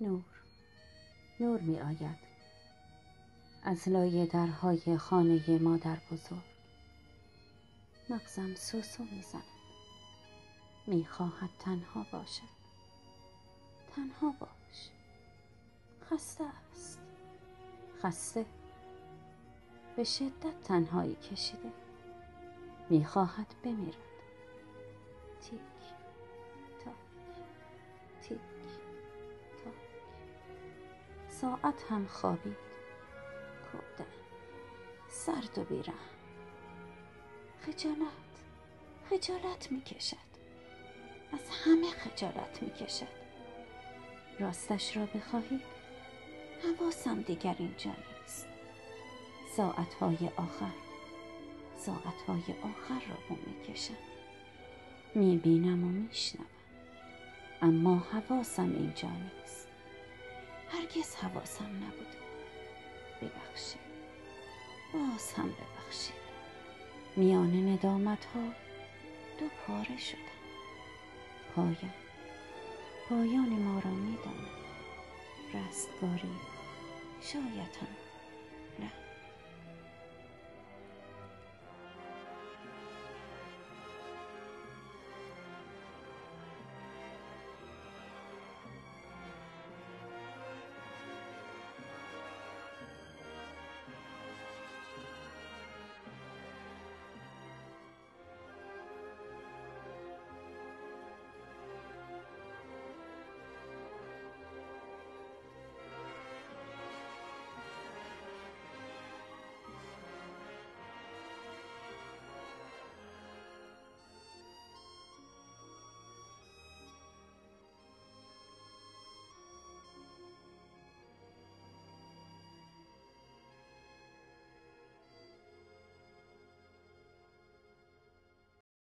نور. نور می آید. از لای درهای خانه مادر بزرگ. مغزم سوسو می زند. می خواهد تنها باشد. تنها باش. خسته است. خسته. به شدت تنهایی کشیده. می خواهد بمیرد. تیک ساعت هم خوابید. کودن سرد و بیرم. خجالت. خجالت می کشد از همه خجالت می کشد راستش را بخواهید حواسم دیگر اینجا نیست. ساعتهای آخر ساعتهای آخر را بو می‌کشم. می‌بینم و میشنوم. اما حواسم اینجا نیست. هرگز حواسم نبوده ببخشید. باز هم ببخشید. میان ندامت ها دو پاره شدم. پایان. پایان ما را می‌دانم رستگاری. شاید هم